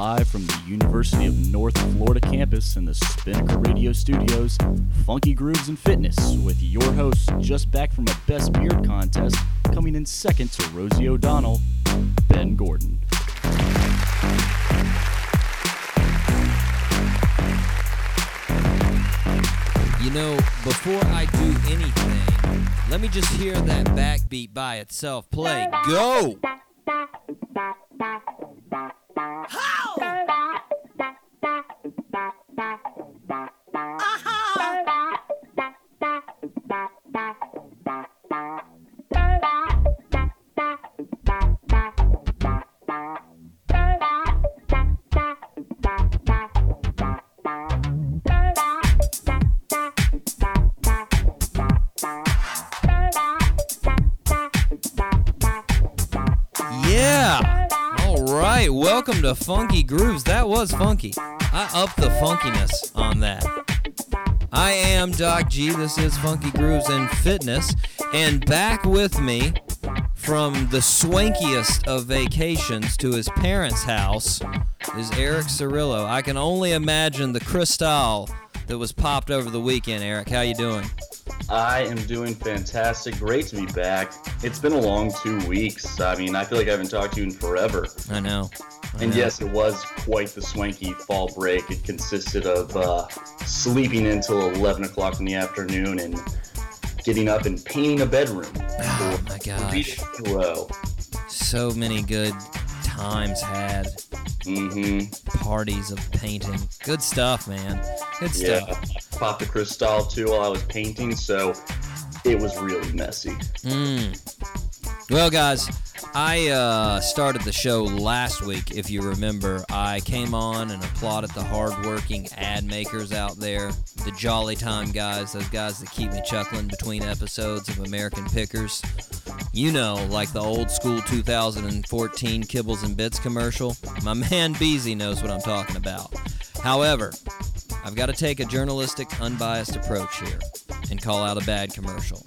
live from the University of North Florida campus in the Spinnaker Radio Studios, Funky Grooves and Fitness, with your host, just back from a Best Beard contest, coming in second to Rosie O'Donnell, Ben Gordon. You know, before I do anything, let me just hear that backbeat by itself play. Go! Yeah! Welcome to Funky Grooves. That was funky. I upped the funkiness on that. I am Doc G. This is Funky Grooves and Fitness. And back with me from the swankiest of vacations to his parents' house is Eric Cirillo. I can only imagine the crystal that was popped over the weekend, Eric. How you doing? I am doing fantastic. Great to be back. It's been a long two weeks. I mean, I feel like I haven't talked to you in forever. I know. And yes, it was quite the swanky fall break. It consisted of uh, sleeping until 11 o'clock in the afternoon and getting up and painting a bedroom Oh my gosh. days in a row. So many good times had. Mm-hmm. Parties of painting. Good stuff, man. Good Yeah. stuff. Popped the crystal too while I was painting, so it was really messy. Mm. Well, guys, I uh, started the show last week. If you remember, I came on and applauded the hardworking ad makers out there, the Jolly Time guys, those guys that keep me chuckling between episodes of American Pickers. You know, like the old school 2014 Kibbles and Bits commercial. My man Beezy knows what I'm talking about. However, I've got to take a journalistic, unbiased approach here and call out a bad commercial.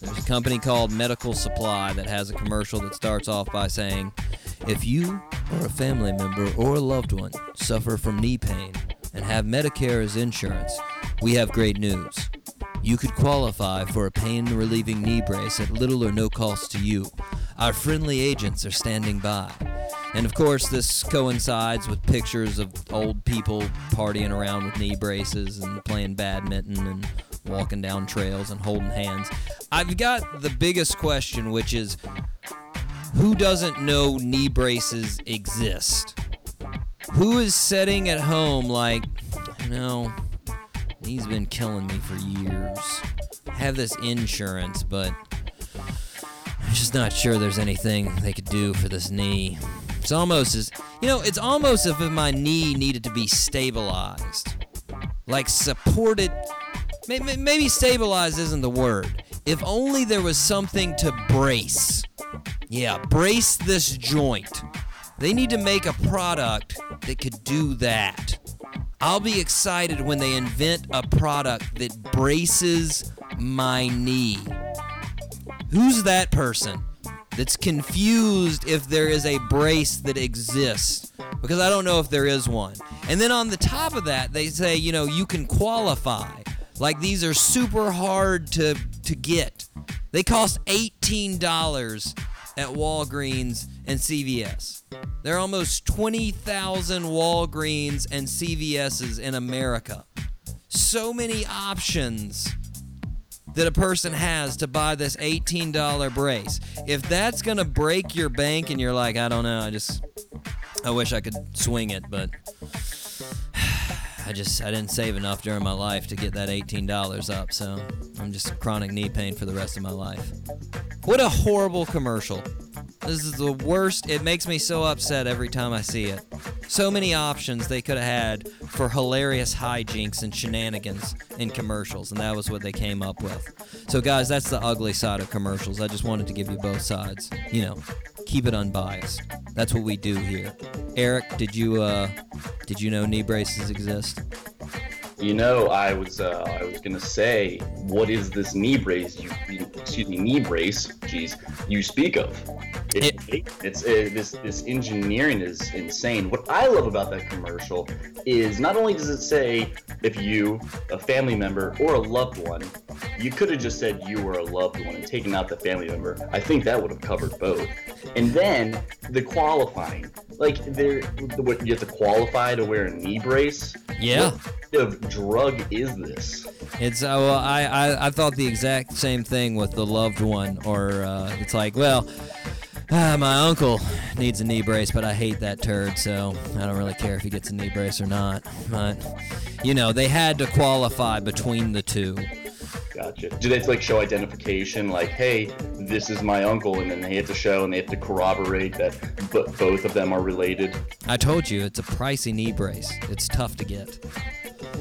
There's a company called Medical Supply that has a commercial that starts off by saying, If you or a family member or a loved one suffer from knee pain and have Medicare as insurance, we have great news. You could qualify for a pain relieving knee brace at little or no cost to you. Our friendly agents are standing by. And of course, this coincides with pictures of old people partying around with knee braces and playing badminton and walking down trails and holding hands. I've got the biggest question, which is who doesn't know knee braces exist? Who is sitting at home like, you know, knee's been killing me for years. I have this insurance, but I'm just not sure there's anything they could do for this knee. It's almost as, you know, it's almost as if my knee needed to be stabilized. Like supported. May- may- Maybe stabilize isn't the word. If only there was something to brace. Yeah, brace this joint. They need to make a product that could do that. I'll be excited when they invent a product that braces my knee. Who's that person that's confused if there is a brace that exists? Because I don't know if there is one. And then on the top of that, they say, you know, you can qualify. Like these are super hard to to get. They cost $18 at Walgreens and CVS. There are almost 20,000 Walgreens and CVS's in America. So many options that a person has to buy this $18 brace. If that's going to break your bank and you're like, I don't know, I just I wish I could swing it, but I just I didn't save enough during my life to get that $18 up, so I'm just chronic knee pain for the rest of my life. What a horrible commercial. This is the worst. It makes me so upset every time I see it. So many options they could have had for hilarious hijinks and shenanigans in commercials, and that was what they came up with. So, guys, that's the ugly side of commercials. I just wanted to give you both sides. You know, keep it unbiased. That's what we do here. Eric, did you uh, did you know knee braces exist? You know, I was uh, I was gonna say, what is this knee brace? You, excuse me, knee brace. Geez, you speak of. It's, it's uh, this this engineering is insane. What I love about that commercial is not only does it say if you, a family member, or a loved one, you could have just said you were a loved one and taken out the family member. I think that would have covered both. And then the qualifying, like what you have to qualify to wear a knee brace. Yeah. What of drug is this? It's uh, well, I, I I thought the exact same thing with the loved one, or uh, it's like, well, uh, my uncle needs a knee brace, but I hate that turd, so I don't really care if he gets a knee brace or not. But you know, they had to qualify between the two. Gotcha. Do they have like show identification? Like, hey, this is my uncle, and then they have to show and they have to corroborate that but both of them are related. I told you it's a pricey knee brace. It's tough to get.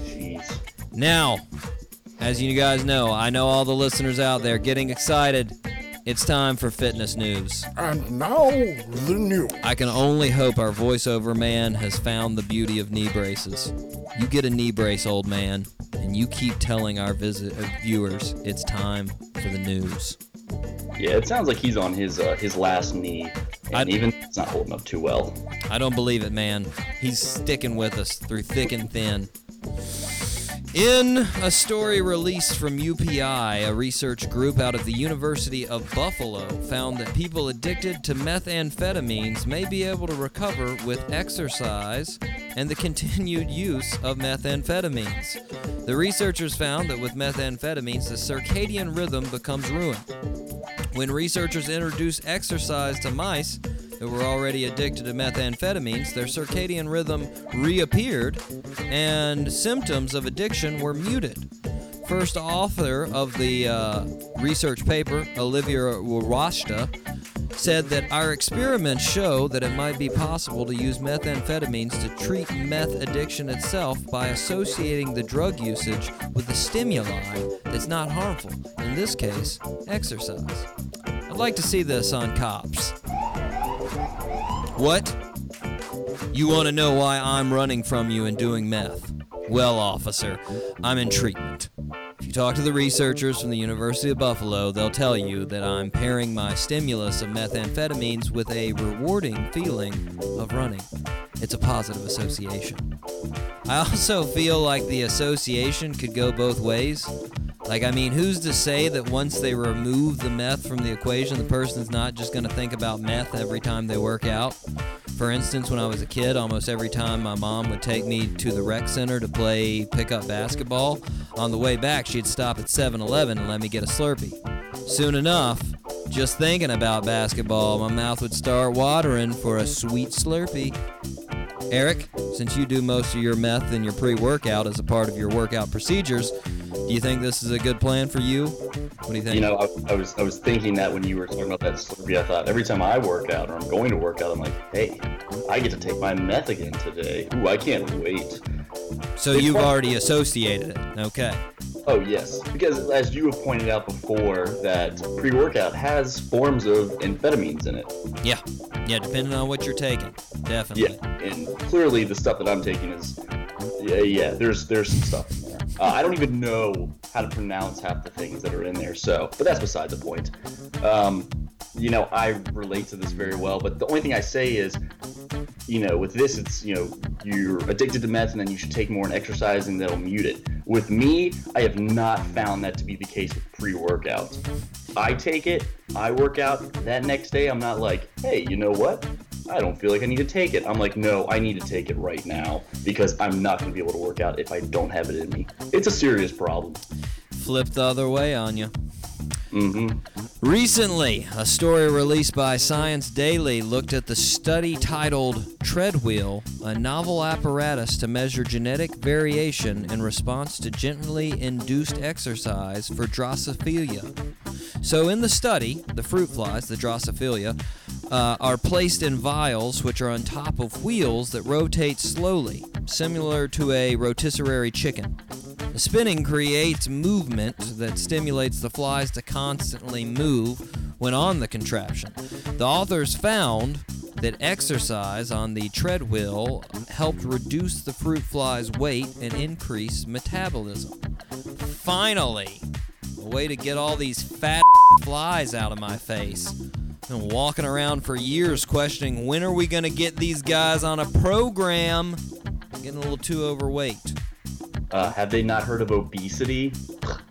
Jeez. Now, as you guys know, I know all the listeners out there getting excited. It's time for fitness news. And now the news. I can only hope our voiceover man has found the beauty of knee braces. You get a knee brace, old man, and you keep telling our visit uh, viewers it's time for the news. Yeah, it sounds like he's on his uh, his last knee, and I'd- even it's not holding up too well. I don't believe it, man. He's sticking with us through thick and thin. In a story released from UPI, a research group out of the University of Buffalo found that people addicted to methamphetamines may be able to recover with exercise and the continued use of methamphetamines. The researchers found that with methamphetamines, the circadian rhythm becomes ruined. When researchers introduce exercise to mice that were already addicted to methamphetamines, their circadian rhythm reappeared and symptoms of addiction were muted. First author of the uh, research paper, Olivia Warashta, said that our experiments show that it might be possible to use methamphetamines to treat meth addiction itself by associating the drug usage with a stimuli that's not harmful, in this case, exercise. I'd like to see this on cops. What? You want to know why I'm running from you and doing meth? Well, officer, I'm in treatment. If you talk to the researchers from the University of Buffalo, they'll tell you that I'm pairing my stimulus of methamphetamines with a rewarding feeling of running. It's a positive association. I also feel like the association could go both ways. Like, I mean, who's to say that once they remove the meth from the equation, the person's not just going to think about meth every time they work out? For instance, when I was a kid, almost every time my mom would take me to the rec center to play pickup basketball, on the way back, she'd stop at 7 Eleven and let me get a Slurpee. Soon enough, just thinking about basketball, my mouth would start watering for a sweet Slurpee. Eric, since you do most of your meth in your pre workout as a part of your workout procedures, do you think this is a good plan for you? What do you think? You know, I, I was I was thinking that when you were talking about that Slurpee, I thought every time I work out or I'm going to work out, I'm like, hey, I get to take my meth again today. Ooh, I can't wait. so you've already associated it. Okay. Oh yes, because as you have pointed out before, that pre-workout has forms of amphetamines in it. Yeah. Yeah, depending on what you're taking. Definitely. Yeah, and clearly the stuff that I'm taking is, yeah, yeah. There's there's some stuff. Uh, I don't even know how to pronounce half the things that are in there. So, but that's beside the point. Um, you know, I relate to this very well. But the only thing I say is, you know, with this, it's you know, you're addicted to meth, and then you should take more and exercise, and that'll mute it. With me, I have not found that to be the case with pre-workout. I take it, I work out. That next day, I'm not like, hey, you know what? I don't feel like I need to take it. I'm like, no, I need to take it right now because I'm not going to be able to work out if I don't have it in me. It's a serious problem. Flip the other way on you. hmm Recently, a story released by Science Daily looked at the study titled Treadwheel, a novel apparatus to measure genetic variation in response to gently induced exercise for Drosophila. So, in the study, the fruit flies, the Drosophila, uh, are placed in vials which are on top of wheels that rotate slowly, similar to a rotisserie chicken. Spinning creates movement that stimulates the flies to constantly move when on the contraption. The authors found that exercise on the treadwheel helped reduce the fruit fly's weight and increase metabolism. Finally, a way to get all these fat flies out of my face. Been walking around for years questioning when are we going to get these guys on a program? Getting a little too overweight. Uh, have they not heard of obesity?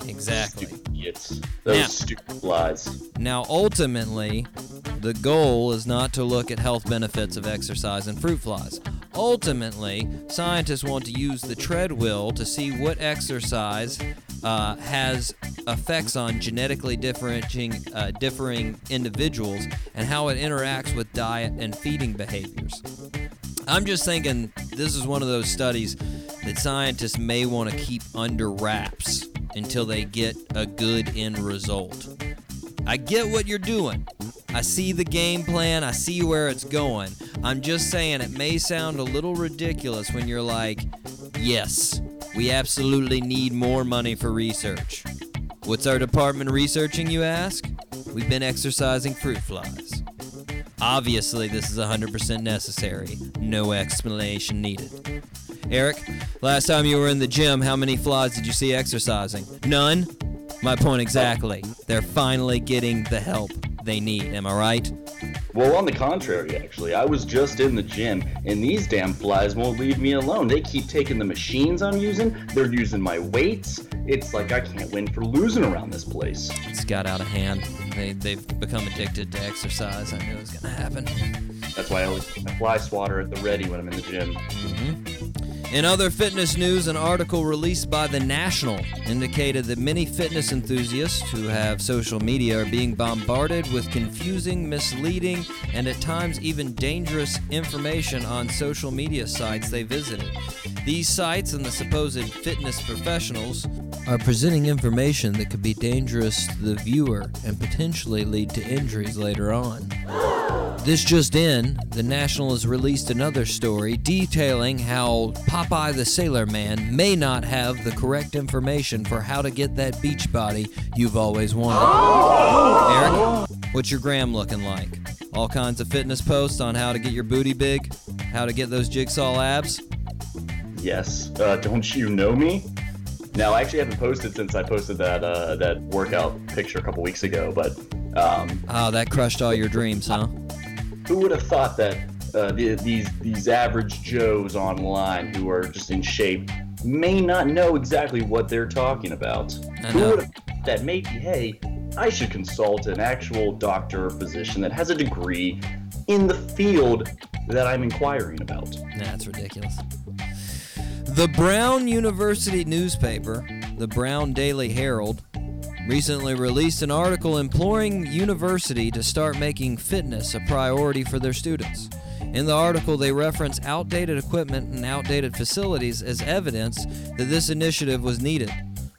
Exactly. Stupid idiots. Those Now- stupid lies. Now, ultimately, the goal is not to look at health benefits of exercise and fruit flies. Ultimately, scientists want to use the treadwheel to see what exercise uh, has effects on genetically differentiating, uh, differing individuals and how it interacts with diet and feeding behaviors. I'm just thinking this is one of those studies that scientists may want to keep under wraps until they get a good end result. I get what you're doing. I see the game plan. I see where it's going. I'm just saying it may sound a little ridiculous when you're like, yes, we absolutely need more money for research. What's our department researching, you ask? We've been exercising fruit flies. Obviously, this is 100% necessary. No explanation needed. Eric, last time you were in the gym, how many flies did you see exercising? None? My point exactly. They're finally getting the help they need. Am I right? Well, on the contrary, actually, I was just in the gym, and these damn flies won't leave me alone. They keep taking the machines I'm using. They're using my weights. It's like I can't win for losing around this place. It's got out of hand. They, they've become addicted to exercise. I knew it was going to happen. That's why I always my fly swatter at the ready when I'm in the gym. Mm-hmm. In other fitness news, an article released by The National indicated that many fitness enthusiasts who have social media are being bombarded with confusing, misleading, and at times even dangerous information on social media sites they visited. These sites and the supposed fitness professionals are presenting information that could be dangerous to the viewer and potentially lead to injuries later on. This just in, the National has released another story detailing how Popeye the Sailor Man may not have the correct information for how to get that beach body you've always wanted. Eric, what's your gram looking like? All kinds of fitness posts on how to get your booty big, how to get those jigsaw abs. Yes. Uh, don't you know me? Now, I actually haven't posted since I posted that uh, that workout picture a couple weeks ago. But um, Oh, that crushed all your dreams, huh? Who would have thought that uh, the, these these average Joes online who are just in shape may not know exactly what they're talking about? I Who would have thought that maybe, hey, I should consult an actual doctor or physician that has a degree in the field that I'm inquiring about? That's ridiculous. The Brown University newspaper, the Brown Daily Herald, recently released an article imploring university to start making fitness a priority for their students. In the article, they reference outdated equipment and outdated facilities as evidence that this initiative was needed.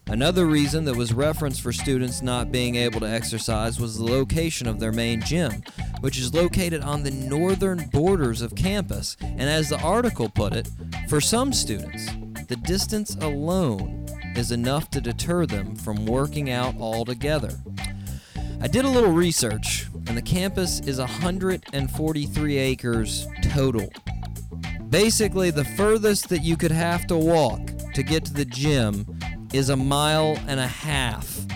Another reason that was referenced for students not being able to exercise was the location of their main gym, which is located on the northern borders of campus. And as the article put it, for some students, the distance alone is enough to deter them from working out altogether. I did a little research, and the campus is 143 acres total. Basically, the furthest that you could have to walk to get to the gym is a mile and a half.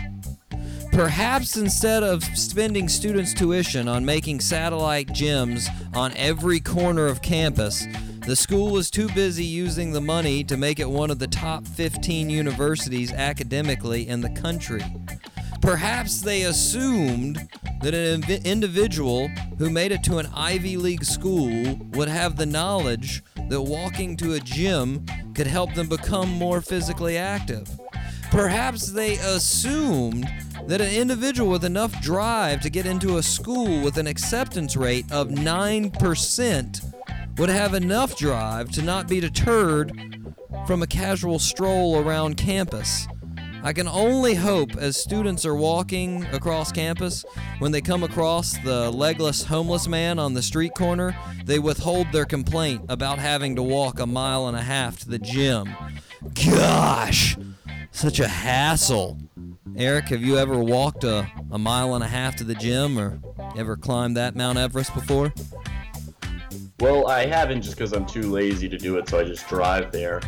Perhaps instead of spending students' tuition on making satellite gyms on every corner of campus, the school was too busy using the money to make it one of the top 15 universities academically in the country. Perhaps they assumed that an individual who made it to an Ivy League school would have the knowledge that walking to a gym could help them become more physically active. Perhaps they assumed that an individual with enough drive to get into a school with an acceptance rate of 9% would have enough drive to not be deterred from a casual stroll around campus. I can only hope as students are walking across campus, when they come across the legless homeless man on the street corner, they withhold their complaint about having to walk a mile and a half to the gym. Gosh, such a hassle. Eric, have you ever walked a, a mile and a half to the gym or ever climbed that Mount Everest before? Well, I haven't just because I'm too lazy to do it, so I just drive there.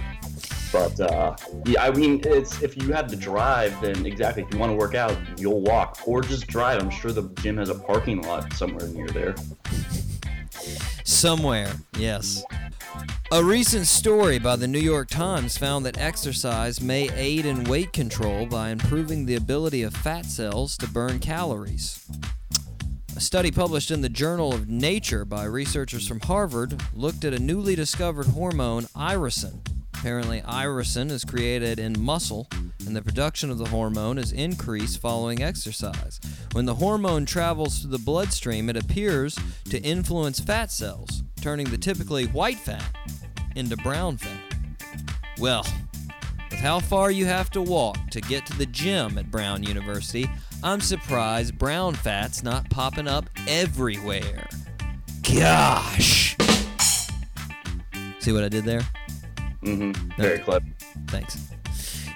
But uh, yeah, I mean, it's if you have to drive, then exactly. If you want to work out, you'll walk or just drive. I'm sure the gym has a parking lot somewhere near there. Somewhere, yes. A recent story by the New York Times found that exercise may aid in weight control by improving the ability of fat cells to burn calories. A study published in the Journal of Nature by researchers from Harvard looked at a newly discovered hormone, irisin. Apparently, irisin is created in muscle, and the production of the hormone is increased following exercise. When the hormone travels through the bloodstream, it appears to influence fat cells, turning the typically white fat into brown fat. Well, with how far you have to walk to get to the gym at Brown University, I'm surprised brown fat's not popping up everywhere. Gosh! See what I did there? Mm-hmm. Very clever. Thanks.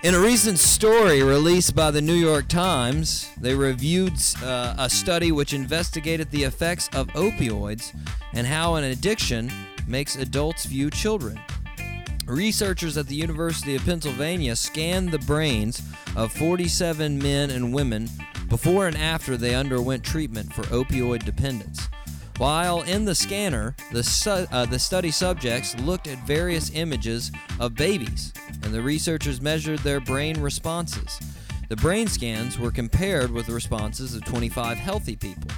In a recent story released by the New York Times, they reviewed uh, a study which investigated the effects of opioids and how an addiction makes adults view children. Researchers at the University of Pennsylvania scanned the brains of 47 men and women before and after they underwent treatment for opioid dependence. While in the scanner, the, su- uh, the study subjects looked at various images of babies, and the researchers measured their brain responses. The brain scans were compared with the responses of 25 healthy people.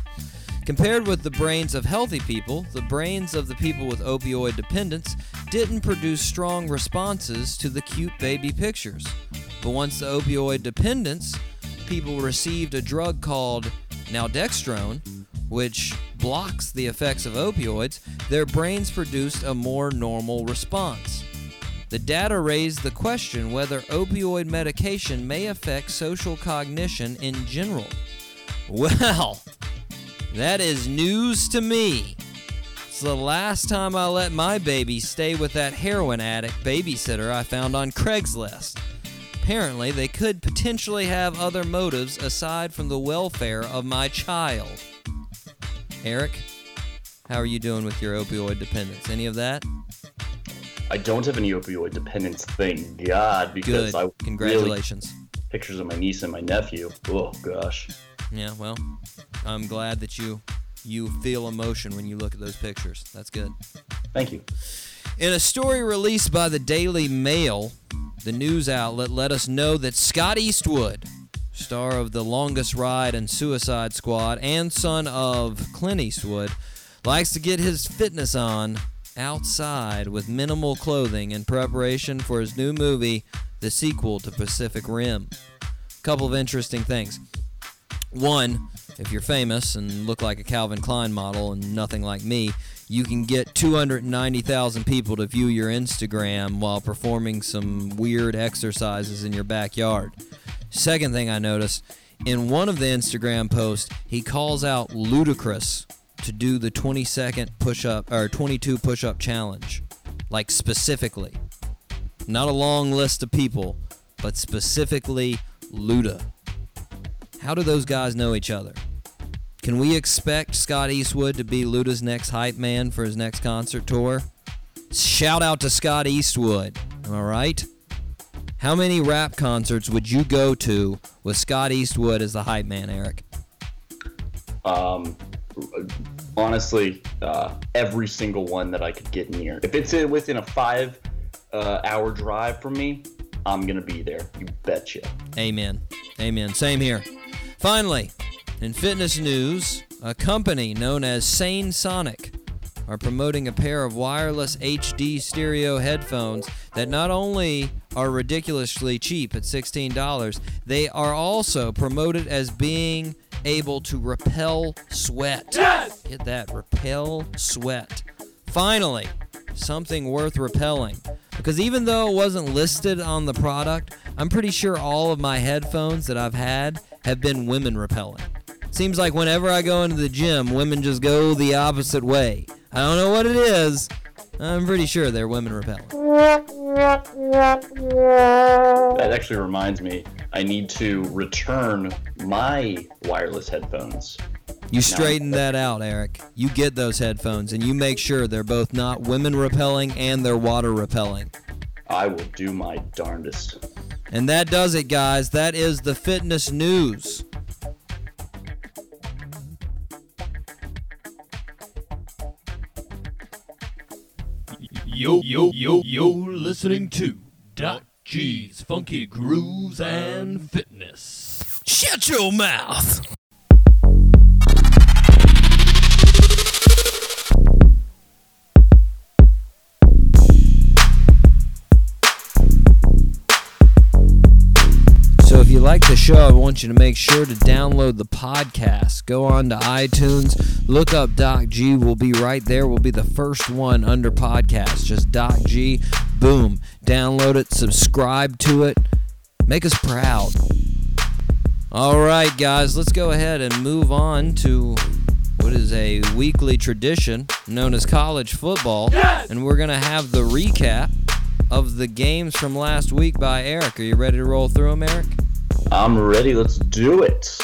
Compared with the brains of healthy people, the brains of the people with opioid dependence didn't produce strong responses to the cute baby pictures. But once the opioid dependence, people received a drug called naltrexone, which blocks the effects of opioids, their brains produced a more normal response. The data raised the question whether opioid medication may affect social cognition in general. Well, that is news to me. It's the last time I let my baby stay with that heroin addict babysitter I found on Craigslist. Apparently, they could potentially have other motives aside from the welfare of my child. Eric, how are you doing with your opioid dependence? Any of that? I don't have any opioid dependence, thank God, because Good. I Congratulations. really pictures of my niece and my nephew. Oh gosh. Yeah, well, I'm glad that you you feel emotion when you look at those pictures. That's good. Thank you. In a story released by the Daily Mail, the news outlet let us know that Scott Eastwood, star of The Longest Ride and Suicide Squad and son of Clint Eastwood, likes to get his fitness on outside with minimal clothing in preparation for his new movie, the sequel to Pacific Rim. A Couple of interesting things. One, if you're famous and look like a Calvin Klein model and nothing like me, you can get 290,000 people to view your Instagram while performing some weird exercises in your backyard. Second thing I noticed, in one of the Instagram posts, he calls out Ludacris to do the 20 second push up or 22 push up challenge. Like specifically. Not a long list of people, but specifically Luda. How do those guys know each other? Can we expect Scott Eastwood to be Luda's next hype man for his next concert tour? Shout out to Scott Eastwood. Am I right? How many rap concerts would you go to with Scott Eastwood as the hype man, Eric? Um, honestly, uh, every single one that I could get near. If it's in, within a five uh, hour drive from me, I'm gonna be there. You betcha. Amen. Amen. Same here. Finally, in fitness news, a company known as Sane Sonic are promoting a pair of wireless HD stereo headphones that not only are ridiculously cheap at $16, they are also promoted as being able to repel sweat. Yes! Get that, repel sweat. Finally, something worth repelling. Because even though it wasn't listed on the product, I'm pretty sure all of my headphones that I've had have been women repelling. Seems like whenever I go into the gym, women just go the opposite way. I don't know what it is. I'm pretty sure they're women repelling. That actually reminds me, I need to return my wireless headphones. You straighten that out, Eric. You get those headphones and you make sure they're both not women repelling and they're water repelling. I will do my darndest. And that does it, guys. That is the fitness news. Yo, yo, yo, yo, listening to Doc G's Funky Grooves and Fitness. Shut your mouth. You like the show, I want you to make sure to download the podcast. Go on to iTunes, look up Doc G. We'll be right there. We'll be the first one under podcast. Just Doc G. Boom. Download it, subscribe to it. Make us proud. All right, guys, let's go ahead and move on to what is a weekly tradition known as college football. And we're going to have the recap of the games from last week by Eric. Are you ready to roll through them, Eric? I'm ready. Let's do it.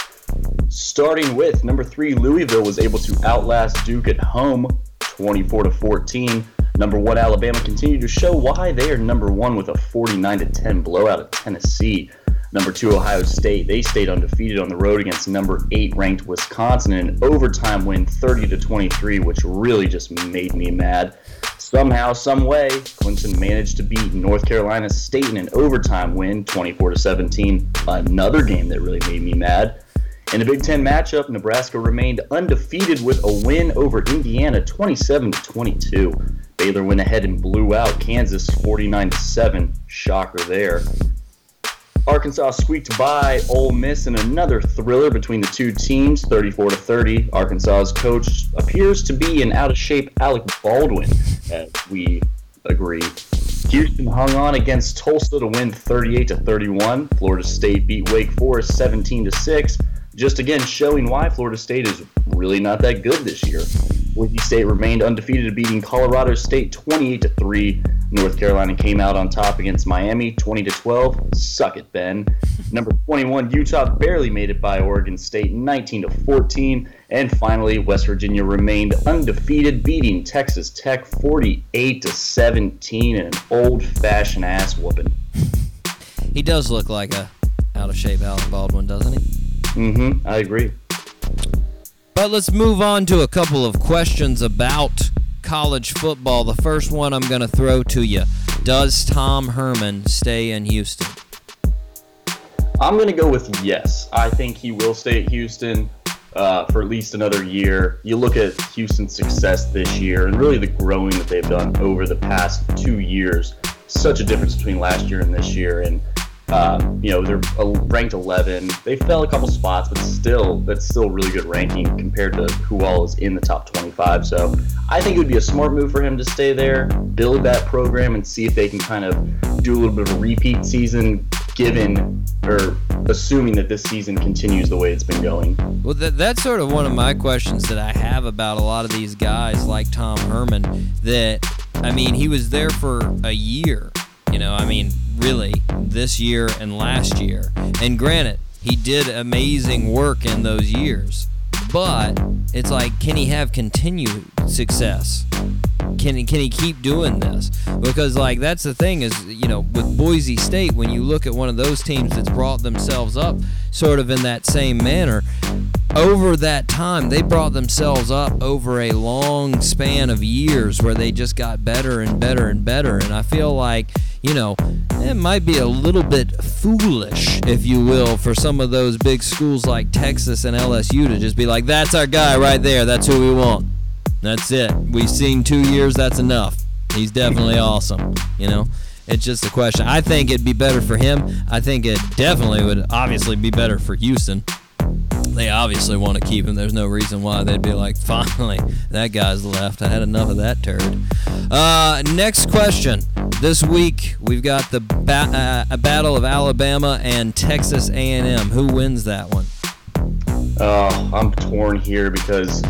Starting with number three, Louisville was able to outlast Duke at home, 24 to 14. Number one, Alabama continued to show why they are number one with a 49 to 10 blowout of Tennessee. Number two, Ohio State, they stayed undefeated on the road against number eight ranked Wisconsin in an overtime win, 30 to 23, which really just made me mad. Somehow, some way, Clemson managed to beat North Carolina State in an overtime win, 24 to 17. Another game that really made me mad. In a Big Ten matchup, Nebraska remained undefeated with a win over Indiana, 27 to 22. Baylor went ahead and blew out Kansas, 49 to 7. Shocker there. Arkansas squeaked by Ole Miss in another thriller between the two teams, 34 to 30. Arkansas's coach appears to be an out of shape Alec Baldwin, as we agree. Houston hung on against Tulsa to win 38 to 31. Florida State beat Wake Forest 17 to 6. Just again showing why Florida State is really not that good this year. Boise State remained undefeated, beating Colorado State 28 to 3. North Carolina came out on top against Miami 20 to 12. Suck it, Ben. Number 21, Utah barely made it by Oregon State 19 to 14. And finally, West Virginia remained undefeated, beating Texas Tech 48 to 17 in an old-fashioned ass whooping. He does look like a out of shape Alec Baldwin, doesn't he? Mm-hmm. I agree. But let's move on to a couple of questions about college football. The first one I'm going to throw to you Does Tom Herman stay in Houston? I'm going to go with yes. I think he will stay at Houston uh, for at least another year. You look at Houston's success this year and really the growing that they've done over the past two years. Such a difference between last year and this year. And, um, you know, they're ranked 11. They fell a couple spots, but still, that's still really good ranking compared to who all is in the top 25. So I think it would be a smart move for him to stay there, build that program, and see if they can kind of do a little bit of a repeat season given or assuming that this season continues the way it's been going. Well, that, that's sort of one of my questions that I have about a lot of these guys like Tom Herman. That, I mean, he was there for a year, you know, I mean, really, this year and last year. And granted, he did amazing work in those years. But it's like, can he have continued success? Can he, can he keep doing this? Because like that's the thing is you know with Boise State when you look at one of those teams that's brought themselves up sort of in that same manner over that time they brought themselves up over a long span of years where they just got better and better and better and I feel like you know it might be a little bit foolish if you will for some of those big schools like Texas and LSU to just be like that's our guy right there that's who we want that's it. We've seen two years. That's enough. He's definitely awesome. You know, it's just a question. I think it'd be better for him. I think it definitely would obviously be better for Houston. They obviously want to keep him. There's no reason why they'd be like, finally, that guy's left. I had enough of that turd. Uh, next question. This week we've got the ba- uh, battle of Alabama and Texas A&M. Who wins that one? Oh, I'm torn here because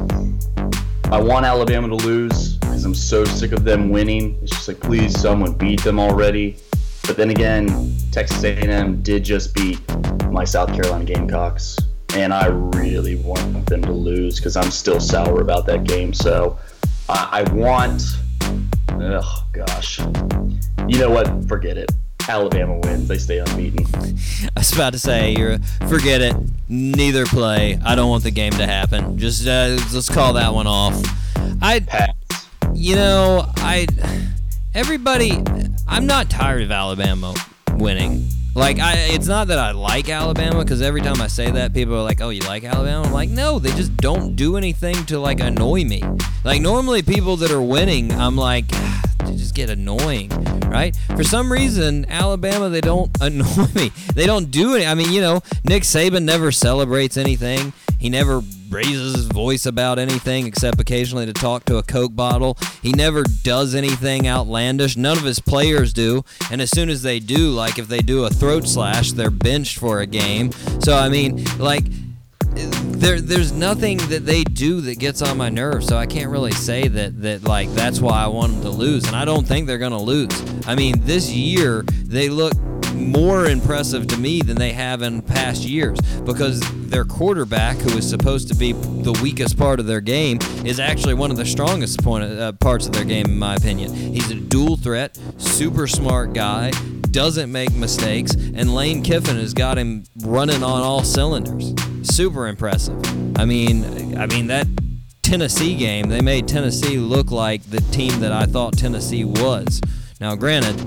I want Alabama to lose because I'm so sick of them winning. It's just like, please, someone beat them already. But then again, Texas A&M did just beat my South Carolina Gamecocks, and I really want them to lose because I'm still sour about that game. So I, I want, oh gosh, you know what? Forget it. Alabama wins. They stay unbeaten. I was about to say, you're, forget it. Neither play. I don't want the game to happen. Just uh, let's call that one off. I, Pass. you know, I, everybody, I'm not tired of Alabama winning. Like, I, it's not that I like Alabama because every time I say that, people are like, "Oh, you like Alabama?" I'm like, "No, they just don't do anything to like annoy me." Like normally, people that are winning, I'm like, "Ah, they just get annoying, right? For some reason, Alabama they don't annoy me. They don't do any. I mean, you know, Nick Saban never celebrates anything. He never raises his voice about anything except occasionally to talk to a Coke bottle. He never does anything outlandish. None of his players do. And as soon as they do, like if they do a throat slash, they're benched for a game. So, I mean, like, there there's nothing that they do that gets on my nerves so i can't really say that that like that's why i want them to lose and i don't think they're to lose i mean this year they look more impressive to me than they have in past years because their quarterback who is supposed to be the weakest part of their game is actually one of the strongest point, uh, parts of their game in my opinion he's a dual threat super smart guy doesn't make mistakes, and Lane Kiffin has got him running on all cylinders. Super impressive. I mean, I mean that Tennessee game, they made Tennessee look like the team that I thought Tennessee was. Now, granted,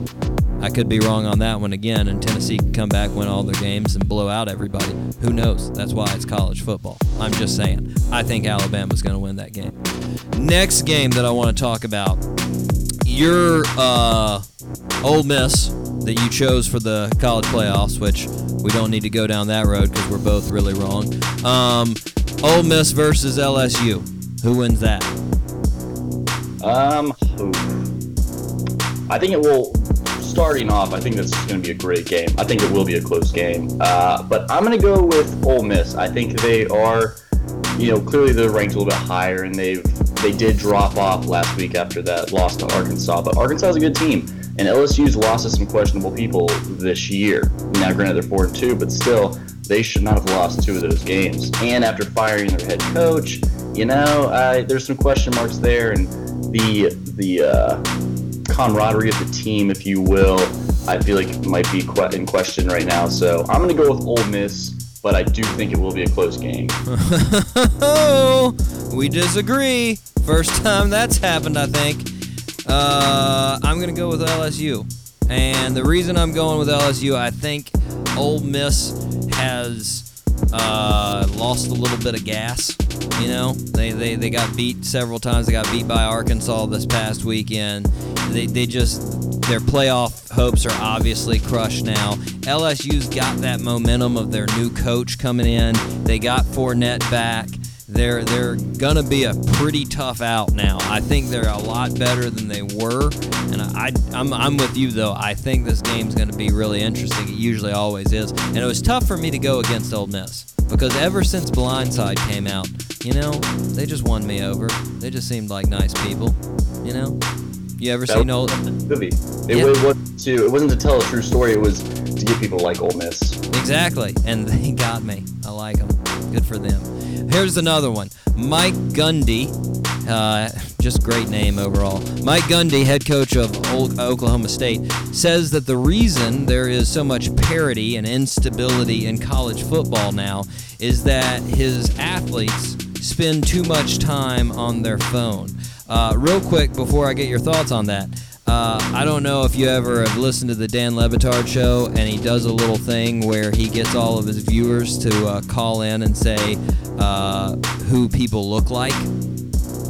I could be wrong on that one again, and Tennessee can come back, win all their games, and blow out everybody. Who knows? That's why it's college football. I'm just saying. I think Alabama's going to win that game. Next game that I want to talk about your uh, Ole Miss that you chose for the college playoffs, which we don't need to go down that road because we're both really wrong. Um, Ole Miss versus LSU. Who wins that? Um. I think it will. Starting off, I think this is going to be a great game. I think it will be a close game. Uh, but I'm going to go with Ole Miss. I think they are, you know, clearly they're ranked a little bit higher, and they've they did drop off last week after that loss to Arkansas. But Arkansas is a good team, and LSU's lost to some questionable people this year. Now, granted, they're four and two, but still, they should not have lost two of those games. And after firing their head coach, you know, uh, there's some question marks there, and the the uh, camaraderie of the team, if you will, I feel like might be in question right now. So I'm going to go with Ole Miss, but I do think it will be a close game. We disagree. First time that's happened, I think. Uh, I'm gonna go with LSU, and the reason I'm going with LSU, I think Ole Miss has uh, lost a little bit of gas. You know, they, they they got beat several times. They got beat by Arkansas this past weekend. They they just their playoff hopes are obviously crushed now. LSU's got that momentum of their new coach coming in. They got Fournette back they're they're gonna be a pretty tough out now. I think they're a lot better than they were, and I, I'm I'm with you though. I think this game's gonna be really interesting. It usually always is, and it was tough for me to go against Ole Miss because ever since Blindside came out, you know, they just won me over. They just seemed like nice people, you know. You ever That seen Ole? movie. It, Yeah. was to it wasn't to tell a true story. It was to get people like Ole Miss. Exactly, and they got me. I like them. Good for them. Here's another one. Mike Gundy, uh, just great name overall. Mike Gundy, head coach of Oklahoma State, says that the reason there is so much parity and instability in college football now is that his athletes spend too much time on their phone. Uh, real quick, before I get your thoughts on that, uh, I don't know if you ever have listened to the Dan Le Batard show, and he does a little thing where he gets all of his viewers to uh, call in and say uh, who people look like.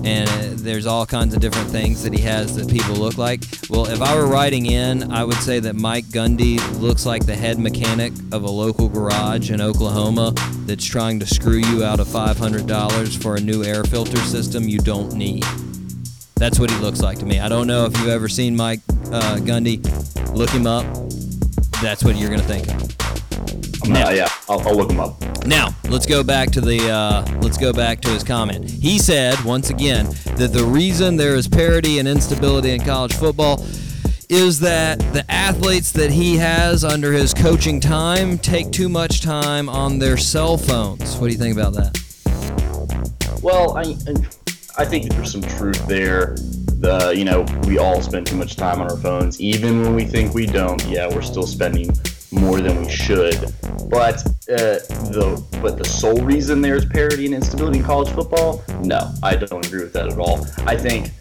And uh, there's all kinds of different things that he has that people look like. Well, if I were writing in, I would say that Mike Gundy looks like the head mechanic of a local garage in Oklahoma that's trying to screw you out of $500 for a new air filter system you don't need. That's what he looks like to me. I don't know if you've ever seen Mike uh, Gundy. Look him up. That's what you're gonna think of. Uh, yeah, I'll, I'll look them up. Now let's go back to the uh, let's go back to his comment. He said once again that the reason there is parity and instability in college football is that the athletes that he has under his coaching time take too much time on their cell phones. What do you think about that? Well, I I think there's some truth there. the you know we all spend too much time on our phones, even when we think we don't. Yeah, we're still spending more than we should. But uh, the but the sole reason there's parity and instability in college football, no, I don't agree with that at all. I think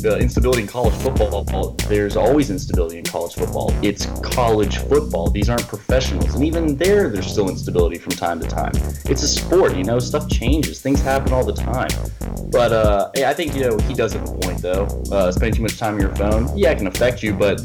the instability in college football, there's always instability in college football. It's college football. These aren't professionals, and even there, there's still instability from time to time. It's a sport, you know. Stuff changes. Things happen all the time. But uh, I think you know he does have a point though. Uh, spending too much time on your phone, yeah, it can affect you, but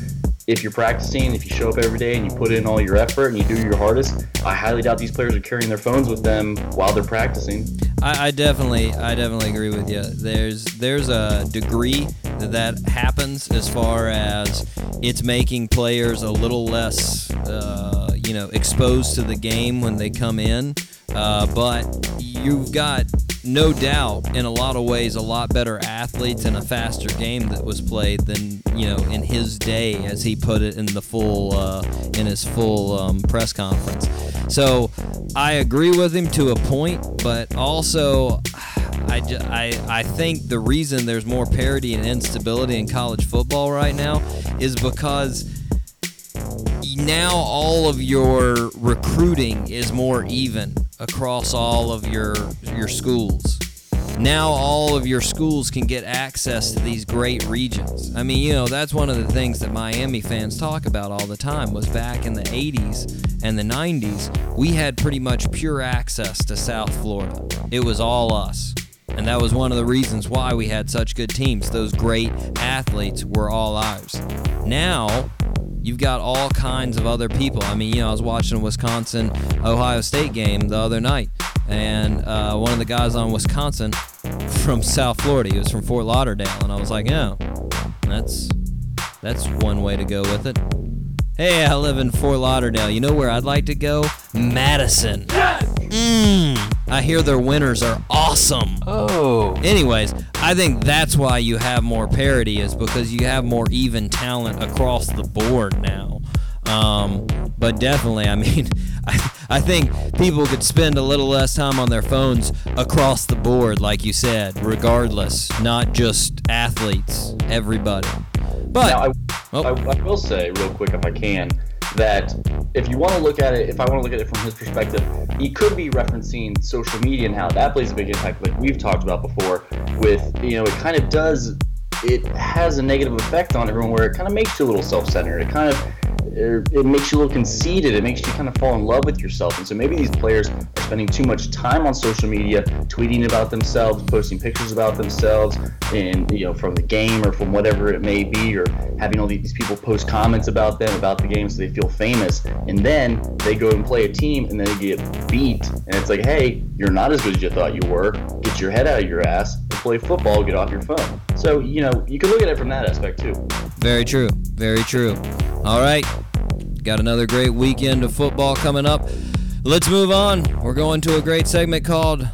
if you're practicing, if you show up every day and you put in all your effort and you do your hardest, I highly doubt these players are carrying their phones with them while they're practicing. I, I definitely, I definitely agree with you. There's, there's a degree that that happens as far as it's making players a little less, uh, you know, exposed to the game when they come in. Uh, but you've got no doubt in a lot of ways a lot better athletes and a faster game that was played than you know in his day as he put it in the full uh, in his full um, press conference. So I agree with him to a point but also I, I, I think the reason there's more parity and instability in college football right now is because now all of your recruiting is more even across all of your your schools. Now all of your schools can get access to these great regions. I mean, you know, that's one of the things that Miami fans talk about all the time was back in the 80s and the 90s, we had pretty much pure access to South Florida. It was all us. And that was one of the reasons why we had such good teams. Those great athletes were all ours. Now, you've got all kinds of other people. I mean, you know, I was watching a Wisconsin Ohio State game the other night, and uh, one of the guys on Wisconsin from South Florida, he was from Fort Lauderdale, and I was like, yeah, that's that's one way to go with it. Hey, I live in Fort Lauderdale. You know where I'd like to go? Madison. Mmm. I hear their winners are awesome. Oh. Anyways, I think that's why you have more parity is because you have more even talent across the board now. Um, but definitely, I mean, I, I think people could spend a little less time on their phones across the board, like you said, regardless, not just athletes, everybody. But Now, I, Oh. I, I will say real quick, if I can, that if you want to look at it, if I want to look at it from his perspective, he could be referencing social media and how that plays a big impact, like we've talked about before. With you know, it kind of does, it has a negative effect on everyone, where it kind of makes you a little self-centered. It kind of it makes you a little conceited. It makes you kind of fall in love with yourself. And so maybe these players are spending too much time on social media, tweeting about themselves, posting pictures about themselves, and you know from the game or from whatever it may be, or having all these people post comments about them about the game so they feel famous. And then they go and play a team, and they get beat, and it's like, hey, you're not as good as you thought you were. Get your head out of your ass and play football. Get off your phone. So you know you can look at it from that aspect too. Very true. Very true. All right. Got another great weekend of football coming up. Let's move on. We're going to a great segment called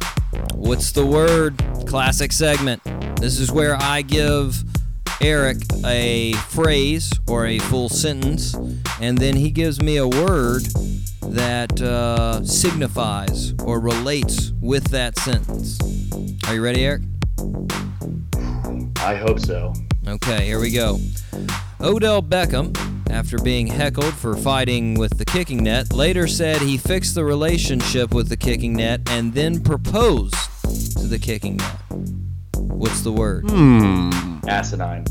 What's the Word? Classic segment. This is where I give Eric a phrase or a full sentence, and then he gives me a word that uh, signifies or relates with that sentence. Are you ready, Eric? I hope so. Okay, here we go. Odell Beckham, after being heckled for fighting with the kicking net, later said he fixed the relationship with the kicking net and then proposed to the kicking net. What's the word? Hmm. Asinine.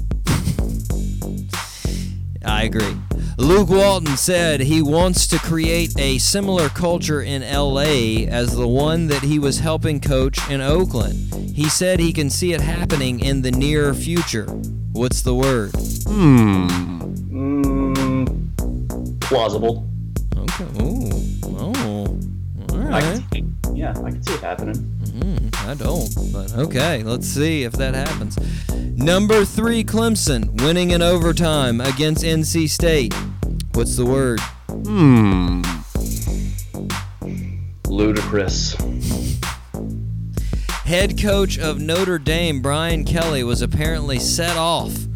I agree. Luke Walton said he wants to create a similar culture in LA as the one that he was helping coach in Oakland. He said he can see it happening in the near future. What's the word? Mm, plausible. Okay. Ooh. Oh. All I can see, yeah, I can see it happening. Mm, I don't, but okay, let's see if that happens. Number three, Clemson winning in overtime against NC State. What's the word? Hmm. Ludicrous. Head coach of Notre Dame, Brian Kelly, was apparently set off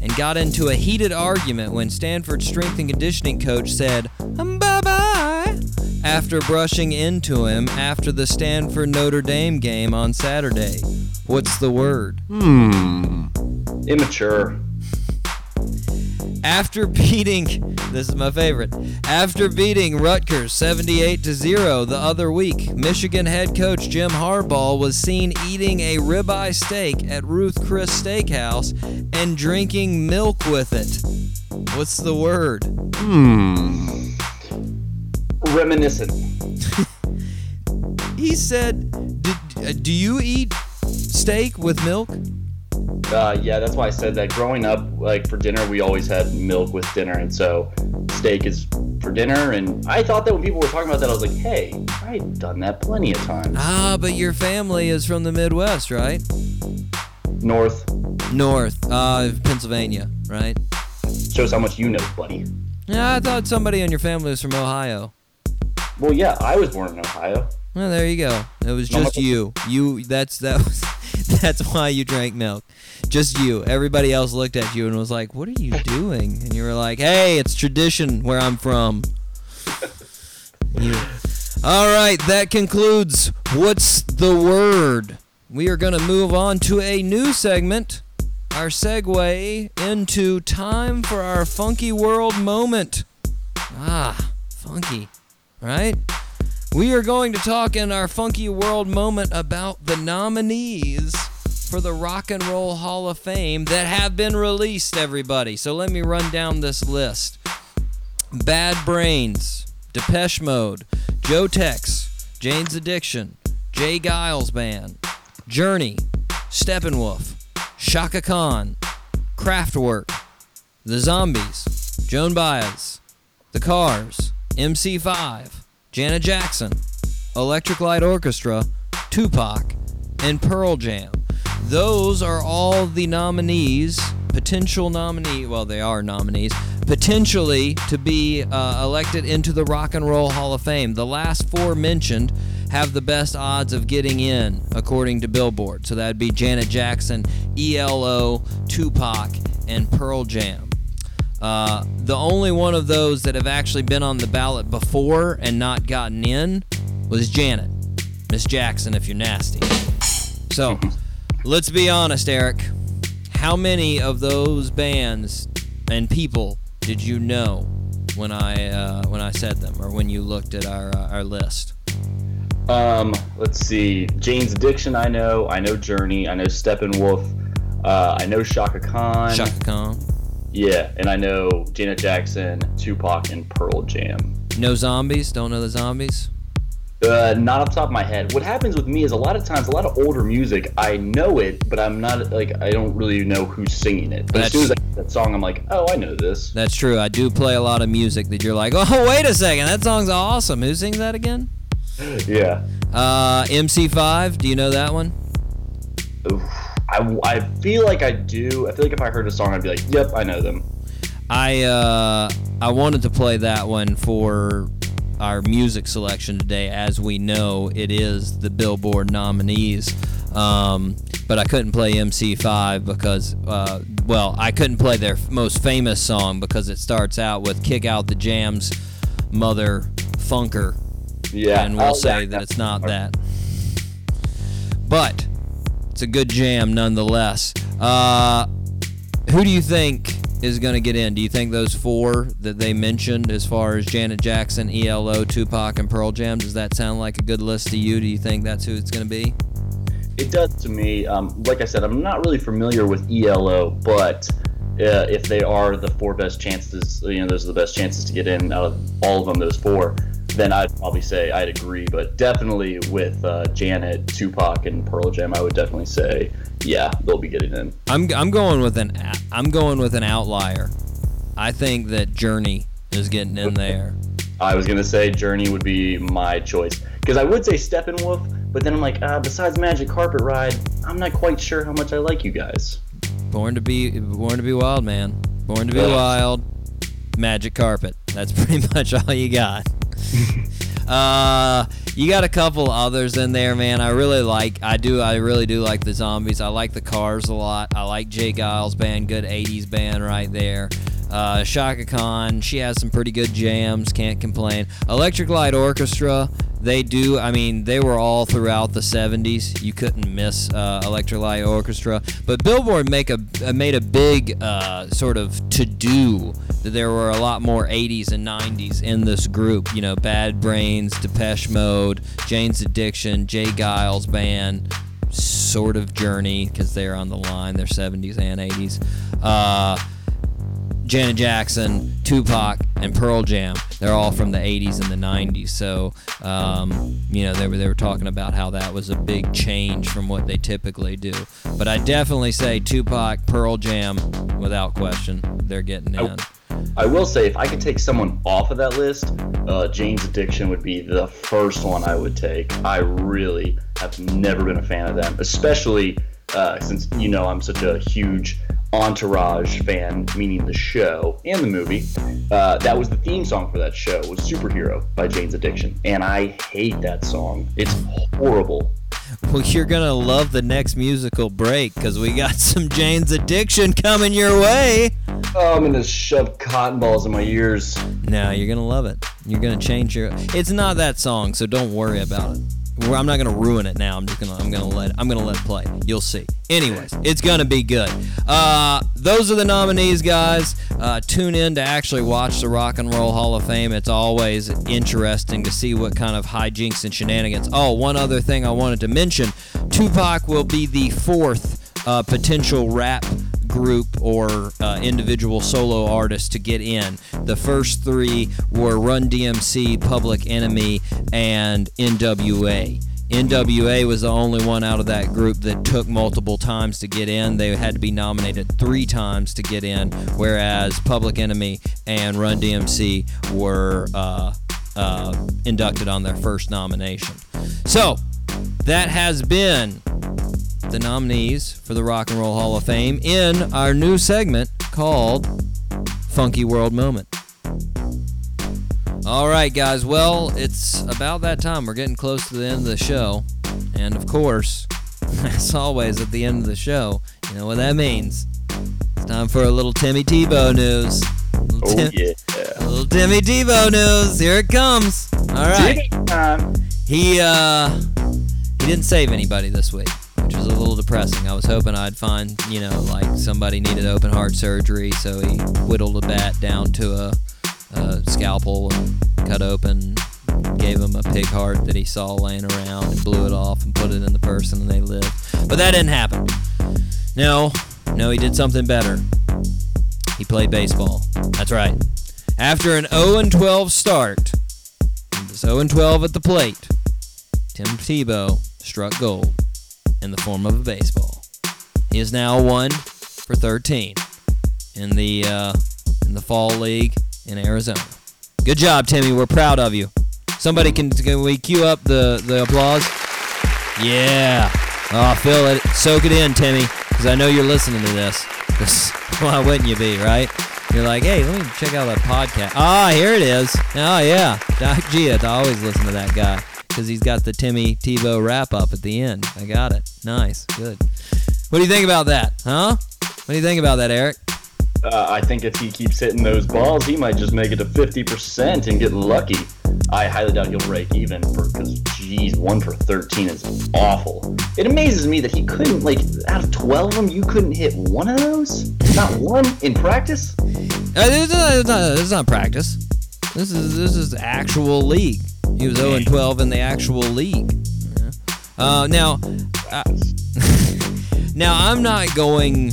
and got into a heated argument when Stanford strength and conditioning coach said, bye bye, after brushing into him after the Stanford Notre Dame game on Saturday. What's the word? Hmm. Immature. After beating, this is my favorite. After beating Rutgers 78 to 0 the other week, Michigan head coach Jim Harbaugh was seen eating a ribeye steak at Ruth Chris Steakhouse and drinking milk with it. What's the word? Hmm. Reminiscent. He said, "D- uh, "Do you eat steak with milk?" Uh, yeah, that's why I said that. Growing up, like for dinner, we always had milk with dinner, and so steak is for dinner. And I thought that when people were talking about that, I was like, hey, I've done that plenty of times. Ah, but your family is from the Midwest, right? North North, uh, Pennsylvania, right? shows how much you know, buddy. Yeah, I thought somebody in your family was from Ohio. Well, yeah, I was born in Ohio. Well, there you go. It was just you. You. That's that was. That's why you drank milk. Just you. Everybody else looked at you and was like, "What are you doing?" And you were like, "Hey, it's tradition where I'm from." All right, that concludes what's the word. We are going to move on to a new segment. Our segue into time for our funky world moment. Ah, funky, right? We are going to talk in our funky world moment about the nominees for the Rock and Roll Hall of Fame that have been released, everybody. So let me run down this list Bad Brains, Depeche Mode, Joe Tex, Jane's Addiction, J. Geils Band, Journey, Steppenwolf, Chaka Khan, Kraftwerk, The Zombies, Joan Baez, The Cars, MC5, Janet Jackson, Electric Light Orchestra, Tupac, and Pearl Jam. Those are all the nominees, potential nominee, well, they are nominees, potentially to be uh, elected into the Rock and Roll Hall of Fame. The last four mentioned have the best odds of getting in, according to Billboard. So that'd be Janet Jackson, ELO, Tupac, and Pearl Jam. Uh, the only one of those that have actually been on the ballot before and not gotten in was Janet. Miss Jackson, if you're nasty. So, let's be honest, Eric. How many of those bands and people did you know when I uh, when I said them, or when you looked at our uh, our list? Um, let's see. Jane's Addiction, I know. I know Journey. I know Steppenwolf. Uh, I know Chaka Khan. Chaka Khan, Yeah, and I know Janet Jackson, Tupac, and Pearl Jam. no zombies. Don't know the zombies. Uh, not off the top of my head. What happens with me is a lot of times, a lot of older music, I know it, but I'm not like I don't really know who's singing it. But as soon as I hear that song, I'm like, oh, I know this. That's true. I do play a lot of music that you're like, oh wait a second, that song's awesome. Who sings that again? Yeah. Uh, MC5. Do you know that one? Oof. I, I feel like I do. I feel like if I heard a song, I'd be like, yep, I know them. I uh, I wanted to play that one for our music selection today. As we know, it is the Billboard nominees. Um, but I couldn't play MC5 because, uh, well, I couldn't play their most famous song because it starts out with "Kick Out the Jams, Mother Funker," Yeah. and we'll Oh, say that it's not that. But it's a good jam nonetheless. Uh, who do you think is going to get in? Do you think those four that they mentioned, as far as Janet Jackson, ELO, Tupac, and Pearl Jam, does that sound like a good list to you? Do you think that's who it's going to be? It does to me. Um, like I said, I'm not really familiar with ELO, but uh, if they are the four best chances, you know, those are the best chances to get in out of all of them, those four, then I'd probably say I'd agree. But definitely with uh, Janet, Tupac, and Pearl Jam, I would definitely say, yeah, they'll be getting in. I'm I'm going with an I'm going with an outlier. I think that Journey is getting in there. I was gonna say Journey would be my choice because I would say Steppenwolf, but then I'm like, uh, besides Magic Carpet Ride, I'm not quite sure how much I like you guys. Born to be Born to be wild, man. Born to be Yeah. wild. Magic carpet. That's pretty much all you got. Uh, you got a couple others in there, man. I really like. I do. I really do like the zombies. I like the Cars a lot. I like J. Geils band. Good '80s band right there. Uh, Chaka Khan, she has some pretty good jams. Can't complain. Electric Light Orchestra, they do. I mean, they were all throughout the 70s. You couldn't miss uh, Electric Light Orchestra. But Billboard make a uh, made a big uh, sort of to do that there were a lot more 80s and 90s in this group. You know, Bad Brains, Depeche Mode, Jane's Addiction, J. Geils Band, sort of Journey because they're on the line. They're 70s and 80s. Uh, Janet Jackson, Tupac, and Pearl Jam. They're all from the 80s and the 90s. So, um, you know, they were, they were talking about how that was a big change from what they typically do. But I definitely say Tupac, Pearl Jam, without question, they're getting in. I will say, if I could take someone off of that list, uh, Jane's Addiction would be the first one I would take. I really have never been a fan of them, especially uh, since you know I'm such a huge Entourage fan, meaning the show and the movie. Uh, that was the theme song for that show was "Superhero" by Jane's Addiction, and I hate that song. It's horrible. Well, you're gonna love the next musical break because we got some Jane's Addiction coming your way. Oh, I'm gonna shove cotton balls in my ears. No, you're gonna love it. You're gonna change your. It's not that song, so don't worry about it. I'm not gonna ruin it now. I'm just gonna. I'm gonna let. I'm gonna let it play. You'll see. Anyways, it's gonna be good. Uh, those are the nominees, guys. Uh, tune in to actually watch the Rock and Roll Hall of Fame. It's always interesting to see what kind of hijinks and shenanigans. Oh, one other thing I wanted to mention: Tupac will be the fourth uh, potential rap group or uh, individual solo artist to get in. The first three were Run DMC, Public Enemy, and NWA. NWA was the only one out of that group that took multiple times to get in. They had to be nominated three times to get in, whereas Public Enemy and Run DMC were uh, uh, inducted on their first nomination. So, that has been the nominees for the Rock and Roll Hall of Fame in our new segment called Funky World Moment. All right, guys. Well, it's about that time. We're getting close to the end of the show. And of course, as always at the end of the show, you know what that means. It's time for a little Timmy Tebow news. Little Oh Tim- yeah. Little Timmy Tebow news. Here it comes. All right. Time. He uh he didn't save anybody this week, which was a little depressing. I was hoping I'd find, you know, like somebody needed open heart surgery, so he whittled a bat down to a, a scalpel and cut open, gave him a pig heart that he saw laying around and blew it off and put it in the person and they lived. But that didn't happen. No, no, he did something better. He played baseball. That's right. After an 0 12 start, it was 0 12 at the plate. Tim Tebow struck gold in the form of a baseball. He is now one for 13 in the uh, in the fall league in Arizona. Good job, Timmy. We're proud of you. Somebody can can we cue up the the applause? Yeah. Oh, feel it. Soak it in, Timmy, because I know you're listening to this. why wouldn't you be, right? You're like, hey, let me check out that podcast. Ah, here it is. Oh yeah, Doc Gia. I always listen to that guy because he's got the Timmy Tebow wrap up at the end. I got it. Nice, good. What do you think about that, huh? What do you think about that, Eric? Uh, I think if he keeps hitting those balls, he might just make it to 50% and get lucky. I highly doubt he'll break even because, geez, one for 13 is awful. It amazes me that he couldn't, like, out of 12 of them, you couldn't hit one of those? Not one in practice? Uh, is not, is not, is not practice. This is this is actual league. He was 0 and 12 in the actual league. Uh, now, uh, now I'm not going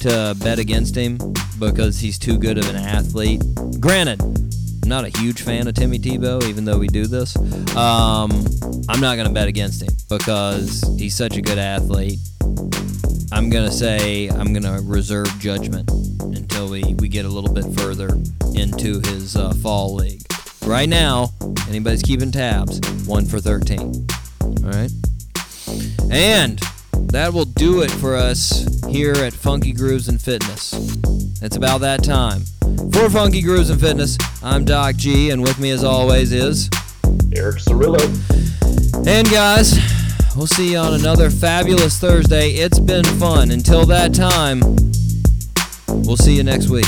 to bet against him because he's too good of an athlete. Granted, I'm not a huge fan of Timmy Tebow, even though we do this. Um, I'm not going to bet against him because he's such a good athlete. I'm gonna say I'm gonna reserve judgment until we, we get a little bit further into his uh, fall league. Right now, anybody's keeping tabs, one for 13. All right, and that will do it for us here at Funky Grooves and Fitness. It's about that time. For Funky Grooves and Fitness, I'm Doc G, and with me as always is. Eric Cirillo. And guys, we'll see you on another fabulous Thursday. It's been fun. Until that time, we'll see you next week.